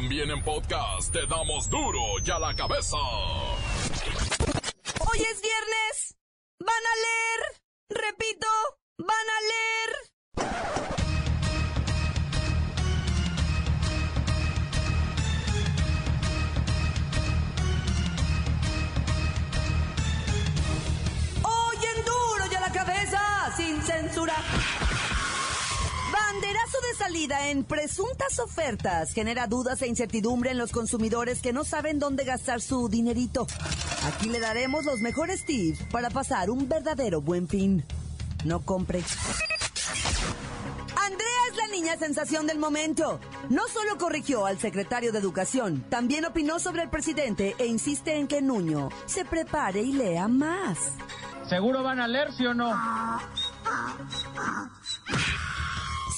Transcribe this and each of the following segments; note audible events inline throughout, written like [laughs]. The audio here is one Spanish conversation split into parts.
También en podcast te damos duro y a la cabeza. Hoy es viernes. Van a leer. Repito, van a leer. Hoy en duro y a la cabeza, sin censura. Banderazo de salida en presuntas ofertas genera dudas e incertidumbre en los consumidores que no saben dónde gastar su dinerito. Aquí le daremos los mejores tips para pasar un verdadero buen fin. No compre. Andrea es la niña sensación del momento. No solo corrigió al secretario de Educación, también opinó sobre el presidente e insiste en que Nuño se prepare y lea más. ¿Seguro van a leer, sí o no?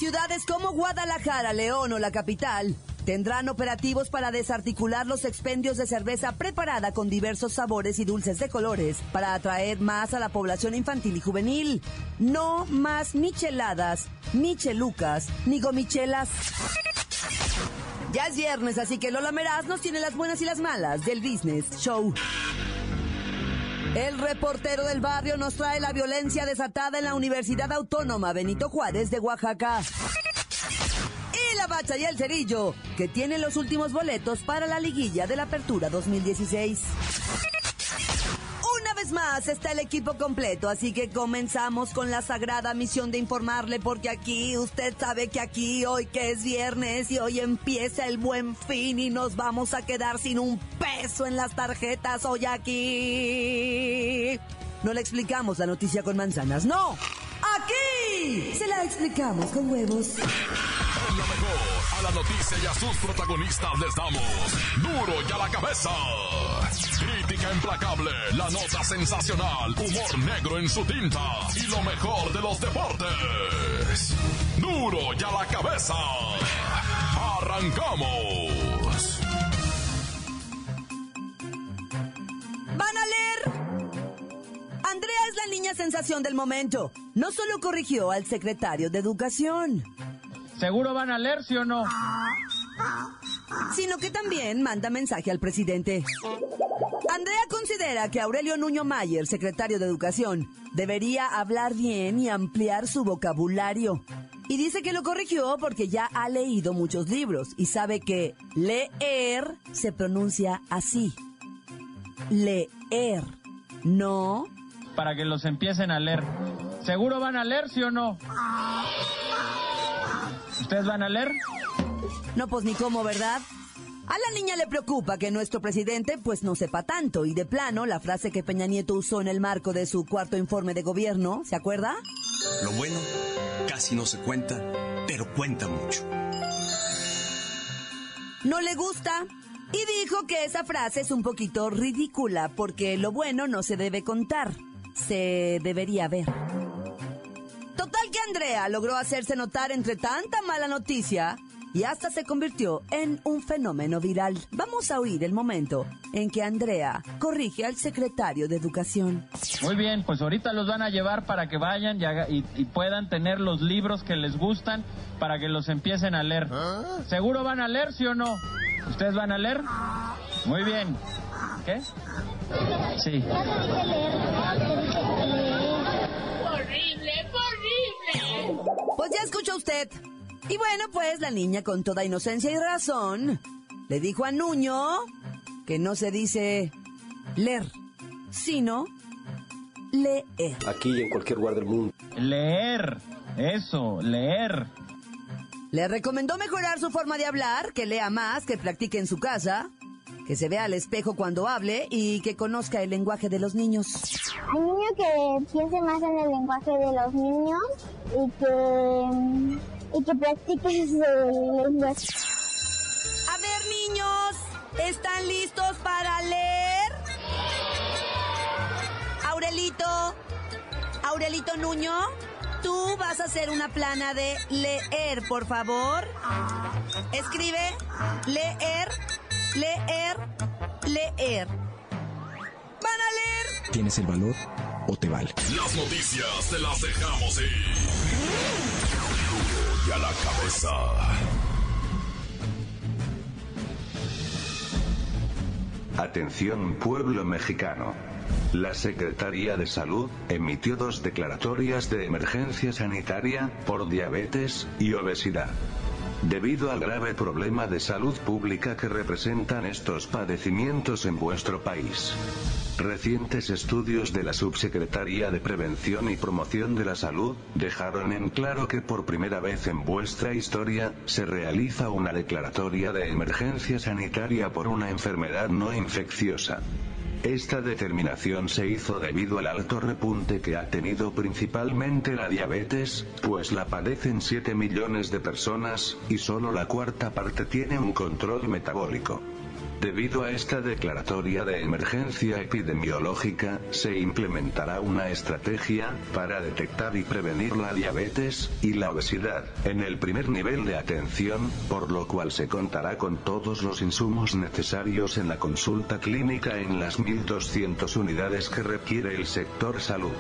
Ciudades como Guadalajara, León o la capital tendrán operativos para desarticular los expendios de cerveza preparada con diversos sabores y dulces de colores para atraer más a la población infantil y juvenil. No más micheladas, michelucas, ni gomichelas. Ya es viernes, así que Lola Meraz nos tiene las buenas y las malas del Business Show. El reportero del barrio nos trae la violencia desatada en la Universidad Autónoma Benito Juárez de Oaxaca. Y la bacha y el cerillo, que tienen los últimos boletos para la liguilla de la Apertura 2016. Más está el equipo completo, así que comenzamos con la sagrada misión de informarle, porque aquí, usted sabe que aquí, hoy que es viernes y hoy empieza el buen fin y nos vamos a quedar sin un peso en las tarjetas hoy aquí. No le explicamos la noticia con manzanas, no. Aquí se la explicamos con huevos. La noticia y a sus protagonistas les damos duro y a la cabeza. Crítica implacable, la nota sensacional, humor negro en su tinta y lo mejor de los deportes. Duro y a la cabeza. Arrancamos. Van a leer. Andrea es la niña sensación del momento. No solo corrigió al secretario de Educación, ¿Seguro van a leer, sí o no? sino que también manda mensaje al presidente. Andrea considera que Aurelio Nuño Mayer, secretario de Educación, debería hablar bien y ampliar su vocabulario. Y dice que lo corrigió porque ya ha leído muchos libros y sabe que leer se pronuncia así. Leer, no Para que los empiecen a leer. ¿Seguro van a leer, sí o no? ¿Ustedes van a leer? No, pues ni cómo, ¿verdad? A la niña le preocupa que nuestro presidente pues no sepa tanto y de plano la frase que Peña Nieto usó en el marco de su cuarto informe de gobierno, ¿se acuerda? Lo bueno casi no se cuenta, pero cuenta mucho. No le gusta y dijo que esa frase es un poquito ridícula porque lo bueno no se debe contar, se debería ver. Andrea logró hacerse notar entre tanta mala noticia y hasta se convirtió en un fenómeno viral. Vamos a oír el momento en que Andrea corrige al secretario de Educación. Muy bien, pues ahorita los van a llevar para que vayan y, haga- y- y puedan tener los libros que les gustan para que los empiecen a leer. ¿Seguro van a leer, sí o no? ¿Ustedes van a leer? Muy bien. ¿Qué? Sí. Pues ya escuchó usted. Y bueno, pues la niña con toda inocencia y razón le dijo a Nuño que no se dice leer, sino leer. aquí y en cualquier lugar del mundo. Leer. Eso, leer. Le recomendó mejorar su forma de hablar, que lea más, que practique en su casa, que se vea al espejo cuando hable y que conozca el lenguaje de los niños. Al niño que piense más en el lenguaje de los niños y que, y que practique [laughs] su lenguaje. A ver, niños, ¿están listos para leer? Aurelito, Aurelito Nuño, tú vas a hacer una plana de leer, por favor. Escribe leer, leer, leer. ¿Van a leer? ¿Tienes el valor o te vale? Las noticias te las dejamos ir. Y a la cabeza. Atención pueblo mexicano. La Secretaría de Salud emitió dos declaratorias de emergencia sanitaria por diabetes y obesidad. Debido al grave problema de salud pública que representan estos padecimientos en vuestro país. Recientes estudios de la Subsecretaría de Prevención y Promoción de la Salud dejaron en claro que por primera vez en vuestra historia se realiza una declaratoria de emergencia sanitaria por una enfermedad no infecciosa. Esta determinación se hizo debido al alto repunte que ha tenido principalmente la diabetes, pues la padecen 7 millones de personas, y solo la cuarta parte tiene un control metabólico. Debido a esta declaratoria de emergencia epidemiológica, se implementará una estrategia para detectar y prevenir la diabetes y la obesidad en el primer nivel de atención, por lo cual se contará con todos los insumos necesarios en la consulta clínica en las 1.200 unidades que requiere el sector salud.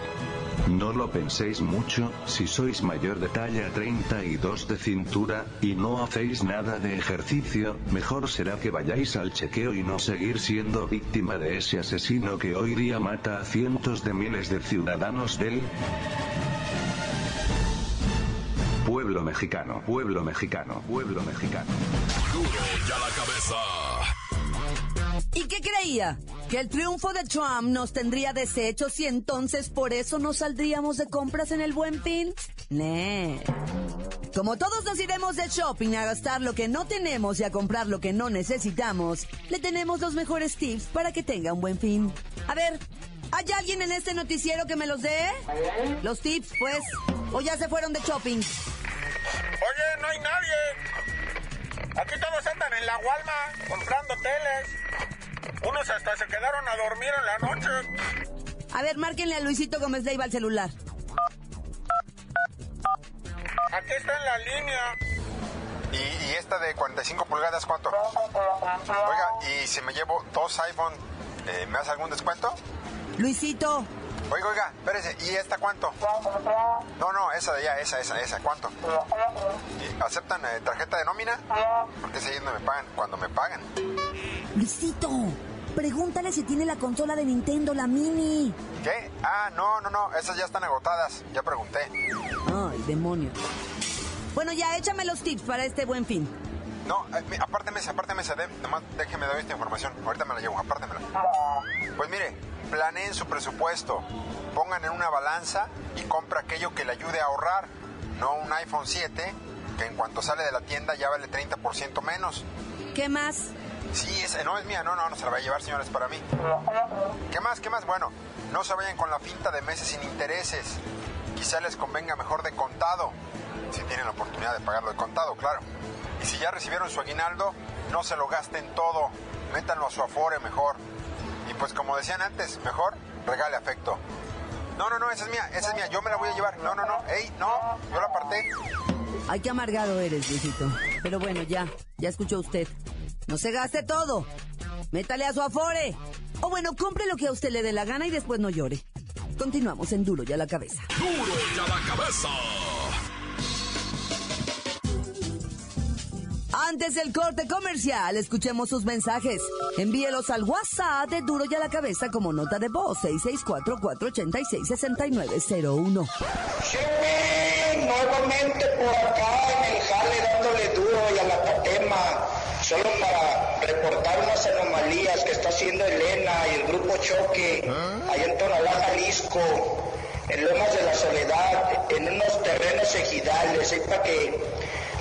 No lo penséis mucho, si sois mayor de talla 32 de cintura, y no hacéis nada de ejercicio, mejor será que vayáis al chequeo y no seguir siendo víctima de ese asesino que hoy día mata a cientos de miles de ciudadanos del pueblo mexicano, pueblo mexicano, pueblo mexicano. Ya la cabeza. ¿Y qué creía? ¿Que el triunfo de Trump nos tendría desechos y entonces por eso no saldríamos de compras en el buen fin? Nee. Como todos nos iremos de shopping a gastar lo que no tenemos y a comprar lo que no necesitamos, le tenemos los mejores tips para que tenga un buen fin. A ver, ¿hay alguien en este noticiero que me los dé? Los tips, pues. ¿O ya se fueron de shopping? Oye, no hay nadie. Aquí todos andan en la Walmart comprando teles. Unos hasta se quedaron a dormir en la noche. A ver, márquenle a Luisito Gómez Leiva al celular. Aquí está en la línea. ¿Y, y esta de 45 pulgadas cuánto? Oiga, ¿y si me llevo dos iPhone, eh, ¿me hace algún descuento? Luisito, Oiga, oiga, espérese, ¿y esta cuánto? No, no, esa de allá, esa, esa, esa, ¿cuánto? ¿Y ¿Aceptan eh, tarjeta de nómina? Porque es ahí donde me pagan, cuando me pagan. Luisito, pregúntale si tiene la consola de Nintendo, la mini. ¿Qué? Ah, no, no, no, esas ya están agotadas, ya pregunté. Ay, demonio. Bueno, ya échame los tips para este buen fin. No, eh, apárteme esa, apárteme esa, nomás déjeme dar esta información, ahorita me la llevo, apártemela. Pues mire, planeen su presupuesto, pongan en una balanza y compra aquello que le ayude a ahorrar, no un iPhone 7 que en cuanto sale de la tienda ya vale 30% menos. ¿Qué más? Sí, esa no es mía, no, no, no se la va a llevar, señores, para mí. ¿Qué más, qué más? Bueno, no se vayan con la finta de meses sin intereses. Quizá les convenga mejor de contado, si tienen la oportunidad de pagarlo de contado, claro. Y si ya recibieron su aguinaldo, no se lo gasten todo, métanlo a su afore mejor. Y pues como decían antes, mejor regale afecto. No, no, no, esa es mía, esa es mía, yo me la voy a llevar. No, no, no, ey, no, yo la aparté. Ay, qué amargado eres, Luisito. Pero bueno, ya, ya escuchó usted. No se gaste todo. Métale a su afore. O bueno, compre lo que a usted le dé la gana y después no llore. Continuamos en Duro y a la cabeza. Duro ya la cabeza. Antes del corte comercial, escuchemos sus mensajes. Envíelos al WhatsApp de Duro y a la cabeza como nota de voz 664-486-6901. nuevamente por acá en el jale dándole duro y a la patema, solo para reportar unas anomalías que está haciendo Elena y el grupo Choque, allá en Tonalá, Jalisco, en Lomas de la Soledad, en unos terrenos ejidales, ahí para que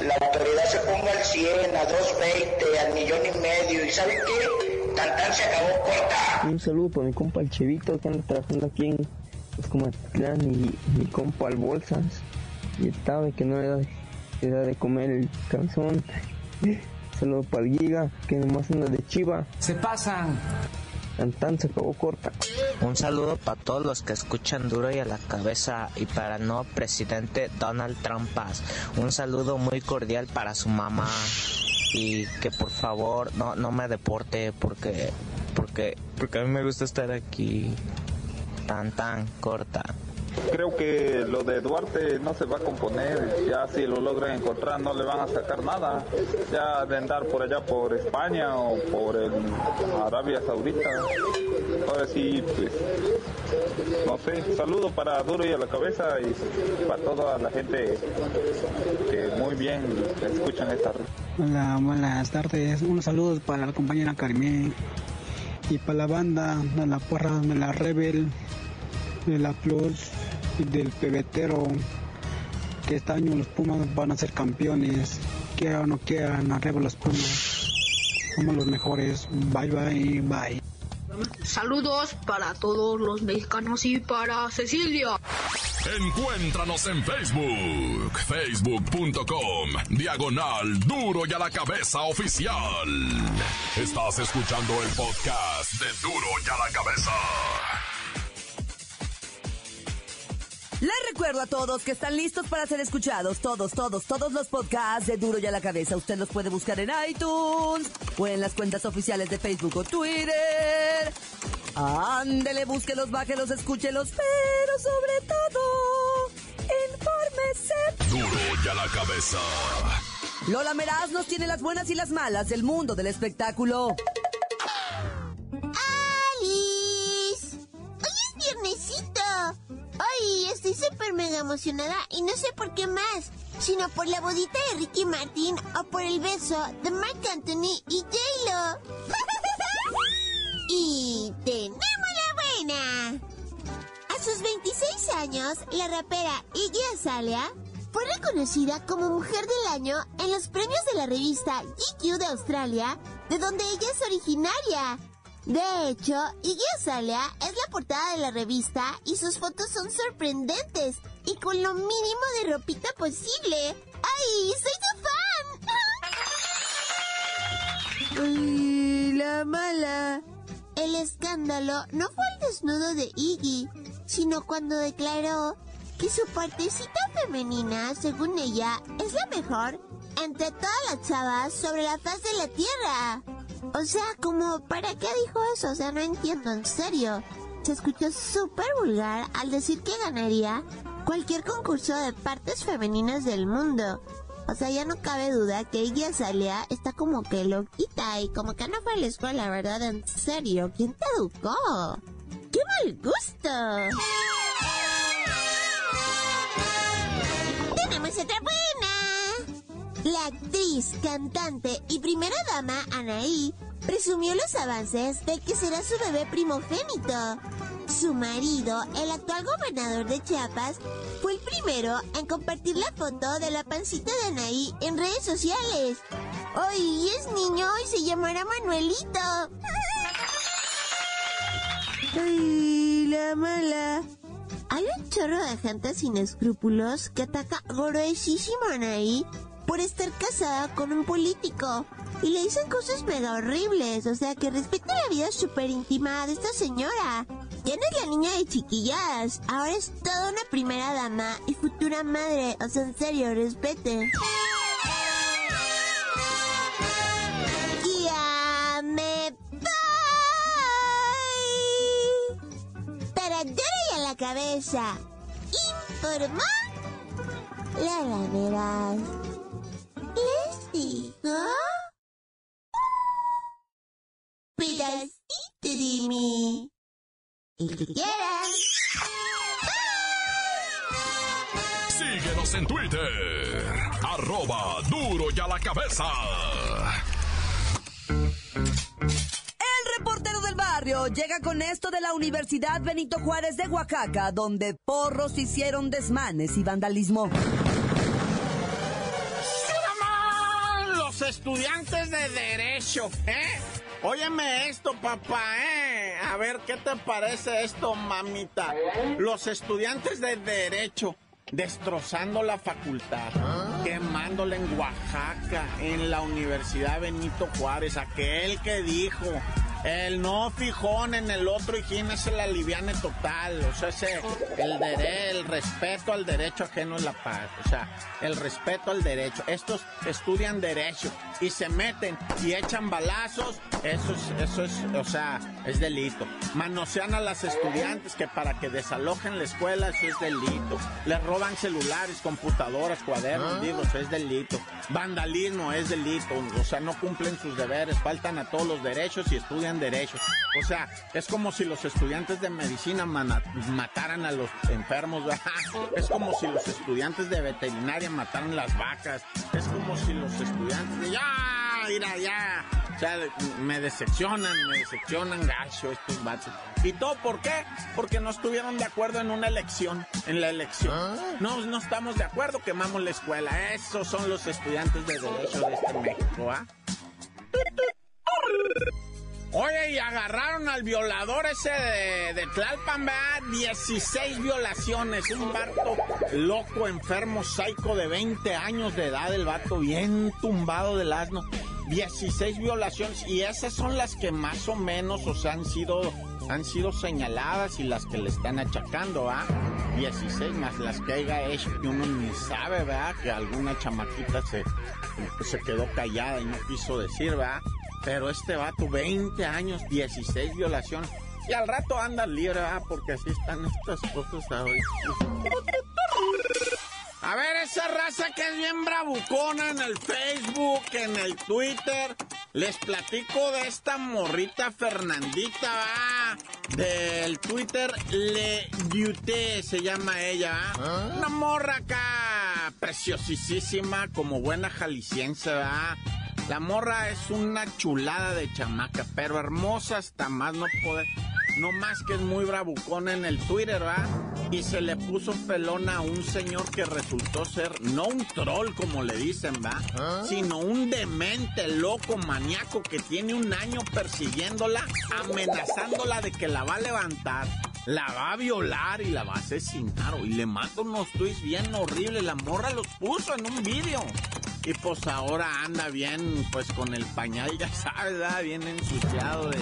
la autoridad se ponga al 100, a 220, al millón y medio, y ¿saben qué? Tan tan se acabó corta. Un saludo para mi compa el Chevito que anda trabajando aquí en Escomatlán y mi compa el Bolsas. Y estaba que no le da, le da de comer el calzón. [laughs] Saludo para el Giga que nomás anda de chiva. Se pasan. Tan tan se corta. Un saludo para todos los que escuchan duro y a la cabeza y para el nuevo presidente Donald Trump. Un saludo muy cordial para su mamá y que por favor no, no me deporte porque porque porque a mí me gusta estar aquí tan tan corta. Creo que lo de Duarte no se va a componer. Ya si lo logran encontrar no le van a sacar nada. Ya de andar por allá por España o por el Arabia Saudita. Ahora sí, pues, no sé. Saludo para Duro y a la cabeza y para toda la gente que muy bien escuchan esta. Hola, buenas tardes. Unos saludos para la compañera Carmen y para la banda de la porra de la Rebel, de la Plus del pebetero. Que este año los Pumas van a ser campeones. Quiera o no quieran, arriba los Pumas. Somos los mejores. Bye, bye, bye. Saludos para todos los mexicanos y para Cecilia. Encuéntranos en Facebook, facebook.com, diagonal duro y a la cabeza oficial. Estás escuchando el podcast de duro y a la cabeza. Les recuerdo a todos que están listos para ser escuchados. Todos, todos, todos los podcasts de Duro y a la Cabeza. Usted los puede buscar en iTunes o en las cuentas oficiales de Facebook o Twitter. Ándele, búsquelos, bájelos, escúchelos, pero sobre todo, infórmese. Duro y a la cabeza. Lola Meraz nos tiene las buenas y las malas del mundo del espectáculo. Súper mega emocionada y no sé por qué más, sino por la bodita de Ricky Martin o por el beso de Mark Anthony y J-Lo. [laughs] y tenemos la buena. A sus 26 años, la rapera Iggy Azalea fue reconocida como Mujer del Año en los premios de la revista GQ de Australia, de donde ella es originaria. De hecho, Iggy Azalea es la portada de la revista y sus fotos son sorprendentes y con lo mínimo de ropita posible. ¡Ay, soy tu fan! [laughs] ¡Ay, la mala! El escándalo no fue el desnudo de Iggy, sino cuando declaró que su partecita femenina, según ella, es la mejor entre todas las chavas sobre la faz de la Tierra. O sea, como, ¿para qué dijo eso? O sea, no entiendo, en serio. Se escuchó súper vulgar al decir que ganaría cualquier concurso de partes femeninas del mundo. O sea, ya no cabe duda que ella Azalea está como que loquita y como que no fue a la escuela, ¿verdad? En serio, ¿quién te educó? ¡Qué mal gusto! [laughs] ¡Tenemos otra! La actriz, cantante y primera dama Anaí presumió los avances del que será su bebé primogénito. Su marido, el actual gobernador de Chiapas, fue el primero en compartir la foto de la pancita de Anaí en redes sociales. Hoy es niño y se llamará Manuelito. ¡Ay, la mala! Hay un chorro de gente sin escrúpulos que ataca gruesísimo a Anaí por estar casada con un político. Y le dicen cosas mega horribles, o sea que respete la vida súper íntima de esta señora. Ya no es la niña de chiquillas, ahora es toda una primera dama y futura madre, o sea, en serio, respete. Ya me voy. Para y a la cabeza. Informó la laderas. Les digo. Pedacito de mí. El que quieran. Síguenos en Twitter. Arroba duro y a la cabeza. El reportero del barrio llega con esto de la Universidad Benito Juárez de Oaxaca, donde porros hicieron desmanes y vandalismo. Estudiantes de Derecho, ¿eh? Óyeme esto, papá, ¿eh? A ver, ¿qué te parece esto, mamita? Los estudiantes de Derecho destrozando la facultad, quemándola en Oaxaca, en la Universidad Benito Juárez, aquel que dijo El no fijón en el otro hijín es el aliviane total. O sea, ese, el, dere- el respeto al derecho ajeno es la paz. O sea, el respeto al derecho. Estos estudian derecho y se meten y echan balazos. Eso es, eso es, o sea, es delito. Manosean a las estudiantes que para que desalojen la escuela, eso es delito. Les roban celulares, computadoras, cuadernos, libros, es delito. Vandalismo es delito. O sea, no cumplen sus deberes, faltan a todos los derechos y estudian derechos. O sea, es como si los estudiantes de medicina mataran a los enfermos. [laughs] Es como si los estudiantes de veterinaria mataran las vacas. Es como si los estudiantes de... ¡Ya! Mira, ya. O sea, me decepcionan, me decepcionan gacho estos vatos. ¿Y todo por qué? Porque no estuvieron de acuerdo en una elección, en la elección. No, no estamos de acuerdo, quemamos la escuela. Esos son los estudiantes de derecho de este México, ¿ah? Oye, y agarraron al violador ese de, de Tlalpan, ¿verdad? 16 violaciones. Un vato loco, enfermo, psycho de 20 años de edad, el vato bien tumbado del asno. 16 violaciones. Y esas son las que más o menos, o sea, han sido, han sido señaladas y las que le están achacando, ¿ah? 16 más las que haya hecho que uno ni sabe, ¿verdad? Que alguna chamaquita se, se quedó callada y no quiso decir, ¿verdad? Pero este vato, 20 años, 16 violaciones. Y al rato anda libre, ¿verdad? Porque así están estas cosas ahorita. A ver, esa raza que es bien bravucona en el Facebook, en el Twitter. Les platico de esta morrita Fernandita, ¿va? Del Twitter Le Beauté se llama ella, ¿va? Una morra acá, preciosísima, como buena jalisciense, ¿va? La morra es una chulada de chamaca, pero hermosa hasta más no poder. No más que es muy bravucona en el Twitter, ¿va? Y se le puso felona a un señor que resultó ser no un troll, como le dicen, ¿va? Sino un demente, loco, maníaco que tiene un año persiguiéndola, amenazándola de que la va a levantar, la va a violar y la va a asesinar. Y le mata unos tweets bien horribles. La morra los puso en un vídeo. Y pues ahora anda bien, pues con el pañal, [laughs] ya sabes, ¿verdad? bien ensuciado de...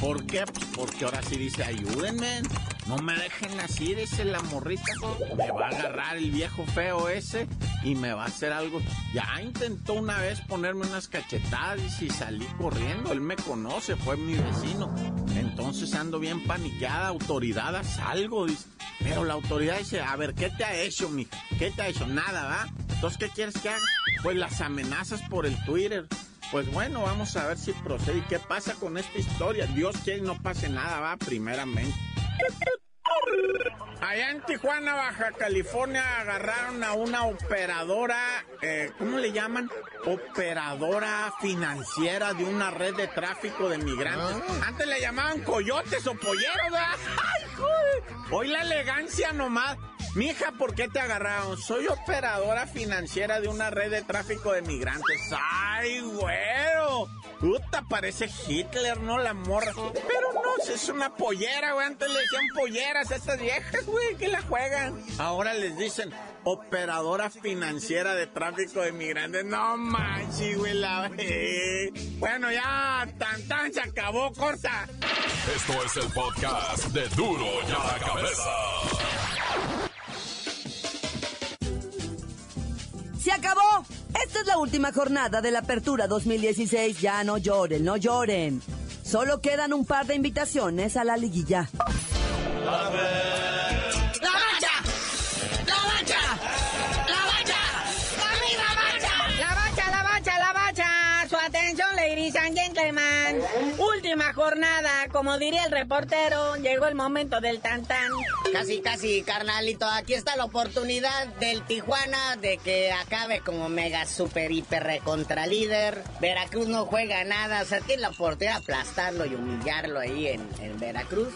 ¿Por qué? Pues porque ahora sí dice, ayúdenme, no me dejen así, dice la morrita. Me va a agarrar el viejo feo ese y me va a hacer algo. Ya intentó una vez ponerme unas cachetadas y salí corriendo. Él me conoce, fue mi vecino. Entonces ando bien paniqueada, autoridad, haz algo, dice. Pero la autoridad dice, a ver, ¿qué te ha hecho, mija? ¿Qué te ha hecho? Nada, ¿va? Entonces, ¿qué quieres que haga? Pues las amenazas por el Twitter. Pues bueno, vamos a ver si procede. ¿Y qué pasa con esta historia? Dios quiere no pase nada, va, primeramente. Allá en Tijuana, Baja California, agarraron a una operadora, eh, ¿cómo le llaman? Operadora financiera de una red de tráfico de migrantes. Antes le llamaban coyotes o polleros, ¿verdad? [laughs] ¡Ay, joder! Hoy la elegancia nomás. Mija, ¿por qué te agarraron? Soy operadora financiera de una red de tráfico de migrantes. ¡Ay, güero! Puta, parece Hitler, ¿no? La morra. Pero no, es una pollera, güey. Antes le decían polleras a estas viejas, güey, que la juegan. Ahora les dicen operadora financiera de tráfico de migrantes. No manches, güey. Bueno, ya, tan tan, se acabó, corta. Esto es el podcast de Duro y a la Cabeza. ¡Se acabó! Esta es la última jornada de la Apertura 2016. Ya no lloren, no lloren. Solo quedan un par de invitaciones a la liguilla. ¡La como diría el reportero, llegó el momento del tantán. Casi, casi, carnalito. Aquí está la oportunidad del Tijuana de que acabe como mega super hiper recontra líder. Veracruz no juega nada, o sea, tiene la oportunidad de aplastarlo y humillarlo ahí en, en Veracruz.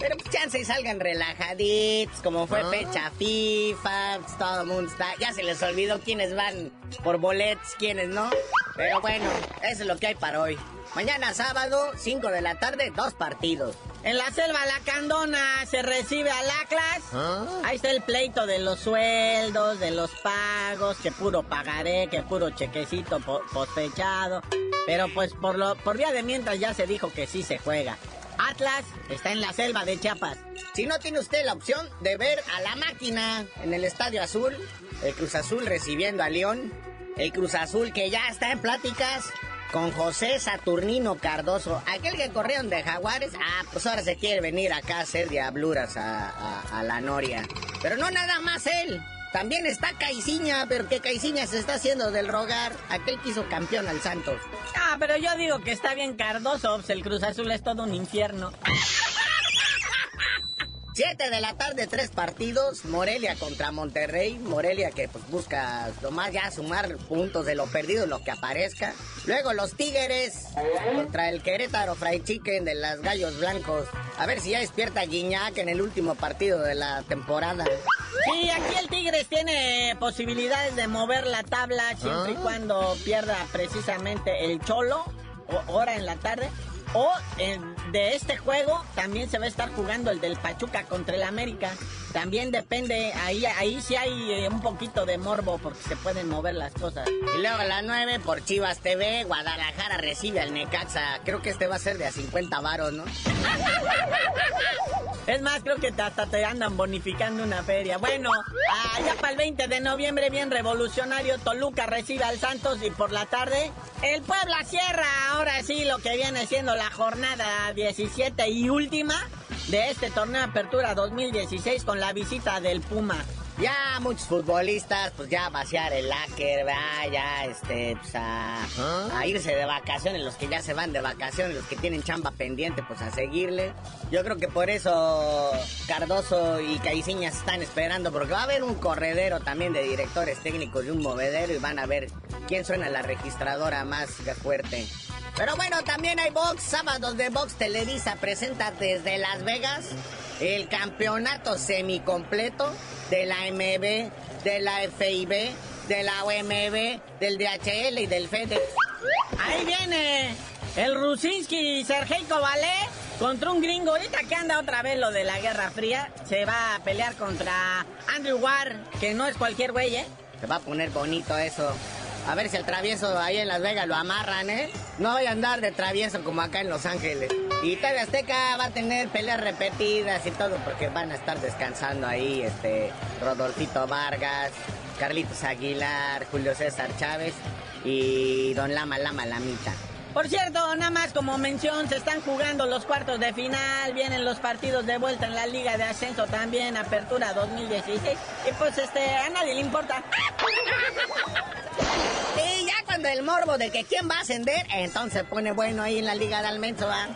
Pero pues chance y salgan relajaditos, como fue fecha FIFA, pues, todo el mundo está, ya se les olvidó quiénes van por boletos, quiénes no. Pero bueno, eso es lo que hay para hoy. Mañana sábado, 5 de la tarde, dos partidos. En la selva La Candona se recibe al Atlas. ¿Ah? Ahí está el pleito de los sueldos, de los pagos, que puro pagaré, que puro chequecito po- pospechado. Pero pues por, lo, por vía de mientras ya se dijo que sí se juega. Atlas está en la selva de Chiapas. Si no tiene usted la opción de ver a la máquina en el Estadio Azul, el Cruz Azul recibiendo a León, el Cruz Azul que ya está en pláticas con José Saturnino Cardoso, aquel que corrieron de Jaguares, ah, pues ahora se quiere venir acá a hacer diabluras a, la Noria. Pero no nada más él. También está Caiciña, pero que Caiciña se está haciendo del rogar, aquel que hizo campeón al Santos. Ah, pero yo digo que está bien Cardoso, pues el Cruz Azul es todo un infierno. [laughs] 7 de la tarde, tres partidos. Morelia contra Monterrey. Morelia que pues busca nomás ya sumar puntos de lo perdido, lo que aparezca. Luego los Tigres contra el Querétaro Fried Chicken de las Gallos Blancos. A ver si ya despierta Guiñac en el último partido de la temporada. Sí, aquí el Tigres tiene posibilidades de mover la tabla siempre y cuando pierda precisamente el Cholo, o- hora en la tarde. O en- de este juego también se va a estar jugando el del Pachuca contra el América. También depende, ahí, ahí sí hay eh, un poquito de morbo porque se pueden mover las cosas. Y luego a las 9 por Chivas TV, Guadalajara recibe al Necaxa. Creo que este va a ser de a 50 varos, ¿no? [laughs] Es más, creo que hasta te andan bonificando una feria. Bueno, ya para el 20 de noviembre, bien revolucionario, Toluca recibe al Santos y por la tarde, el Puebla cierra. Ahora sí, lo que viene siendo la jornada 17 y última de este torneo de Apertura 2016 con la visita del Puma. Ya muchos futbolistas, pues ya a vaciar el láquer, ¿verdad? ya este, pues a, a irse de vacaciones, los que ya se van de vacaciones, los que tienen chamba pendiente, pues a seguirle. Yo creo que por eso Cardoso y Caiciñas están esperando, porque va a haber un corredero también de directores técnicos y un movedero y van a ver quién suena la registradora más fuerte. Pero bueno, también hay box, sábados de box Televisa presenta desde Las Vegas el campeonato semicompleto de la MB, de la FIB, de la OMB, del DHL y del FEDEX. Ahí viene el Rusinski Sergei Kovale contra un gringo. Ahorita que anda otra vez lo de la Guerra Fría, se va a pelear contra Andrew War, que no es cualquier güey, ¿eh? Se va a poner bonito eso. A ver si el travieso ahí en Las Vegas lo amarran, ¿eh? No voy a andar de travieso como acá en Los Ángeles. Y TV Azteca va a tener peleas repetidas y todo porque van a estar descansando ahí, este, Rodolfito Vargas, Carlitos Aguilar, Julio César Chávez y Don Lama Lama Lamita. Por cierto, nada más como mención, se están jugando los cuartos de final, vienen los partidos de vuelta en la Liga de Ascenso también, Apertura 2016. Y pues este, a nadie le importa. [laughs] Y ya cuando el morbo de que quién va a ascender, entonces pone bueno ahí en la Liga de Almenso, ¿va?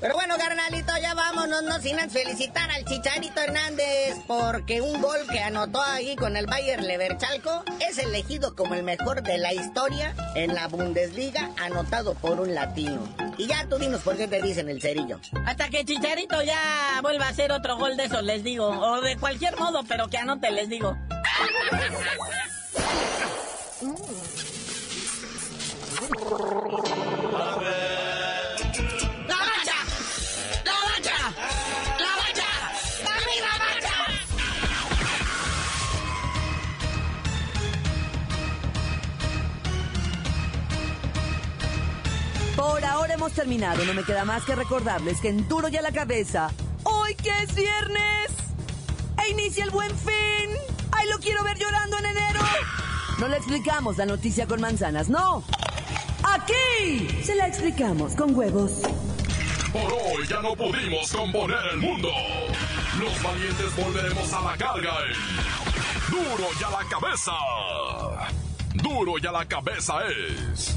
Pero bueno, carnalito, ya vámonos, no sin antes felicitar al Chicharito Hernández, porque un gol que anotó ahí con el Bayer Leverchalco es elegido como el mejor de la historia en la Bundesliga, anotado por un latino. Y ya tú dinos por qué te dicen el cerillo. Hasta que Chicharito ya vuelva a hacer otro gol de esos, les digo. O de cualquier modo, pero que anote, les digo. [laughs] Por ahora hemos terminado. No me queda más que recordarles que en Duro y a la Cabeza, hoy que es viernes, e inicia el buen fin. ¡Ay, lo quiero ver llorando en enero! No le explicamos la noticia con manzanas, no. Aquí se la explicamos con huevos. Por hoy ya no pudimos componer el mundo. Los valientes volveremos a la carga en Duro y a la cabeza. Duro y a la cabeza es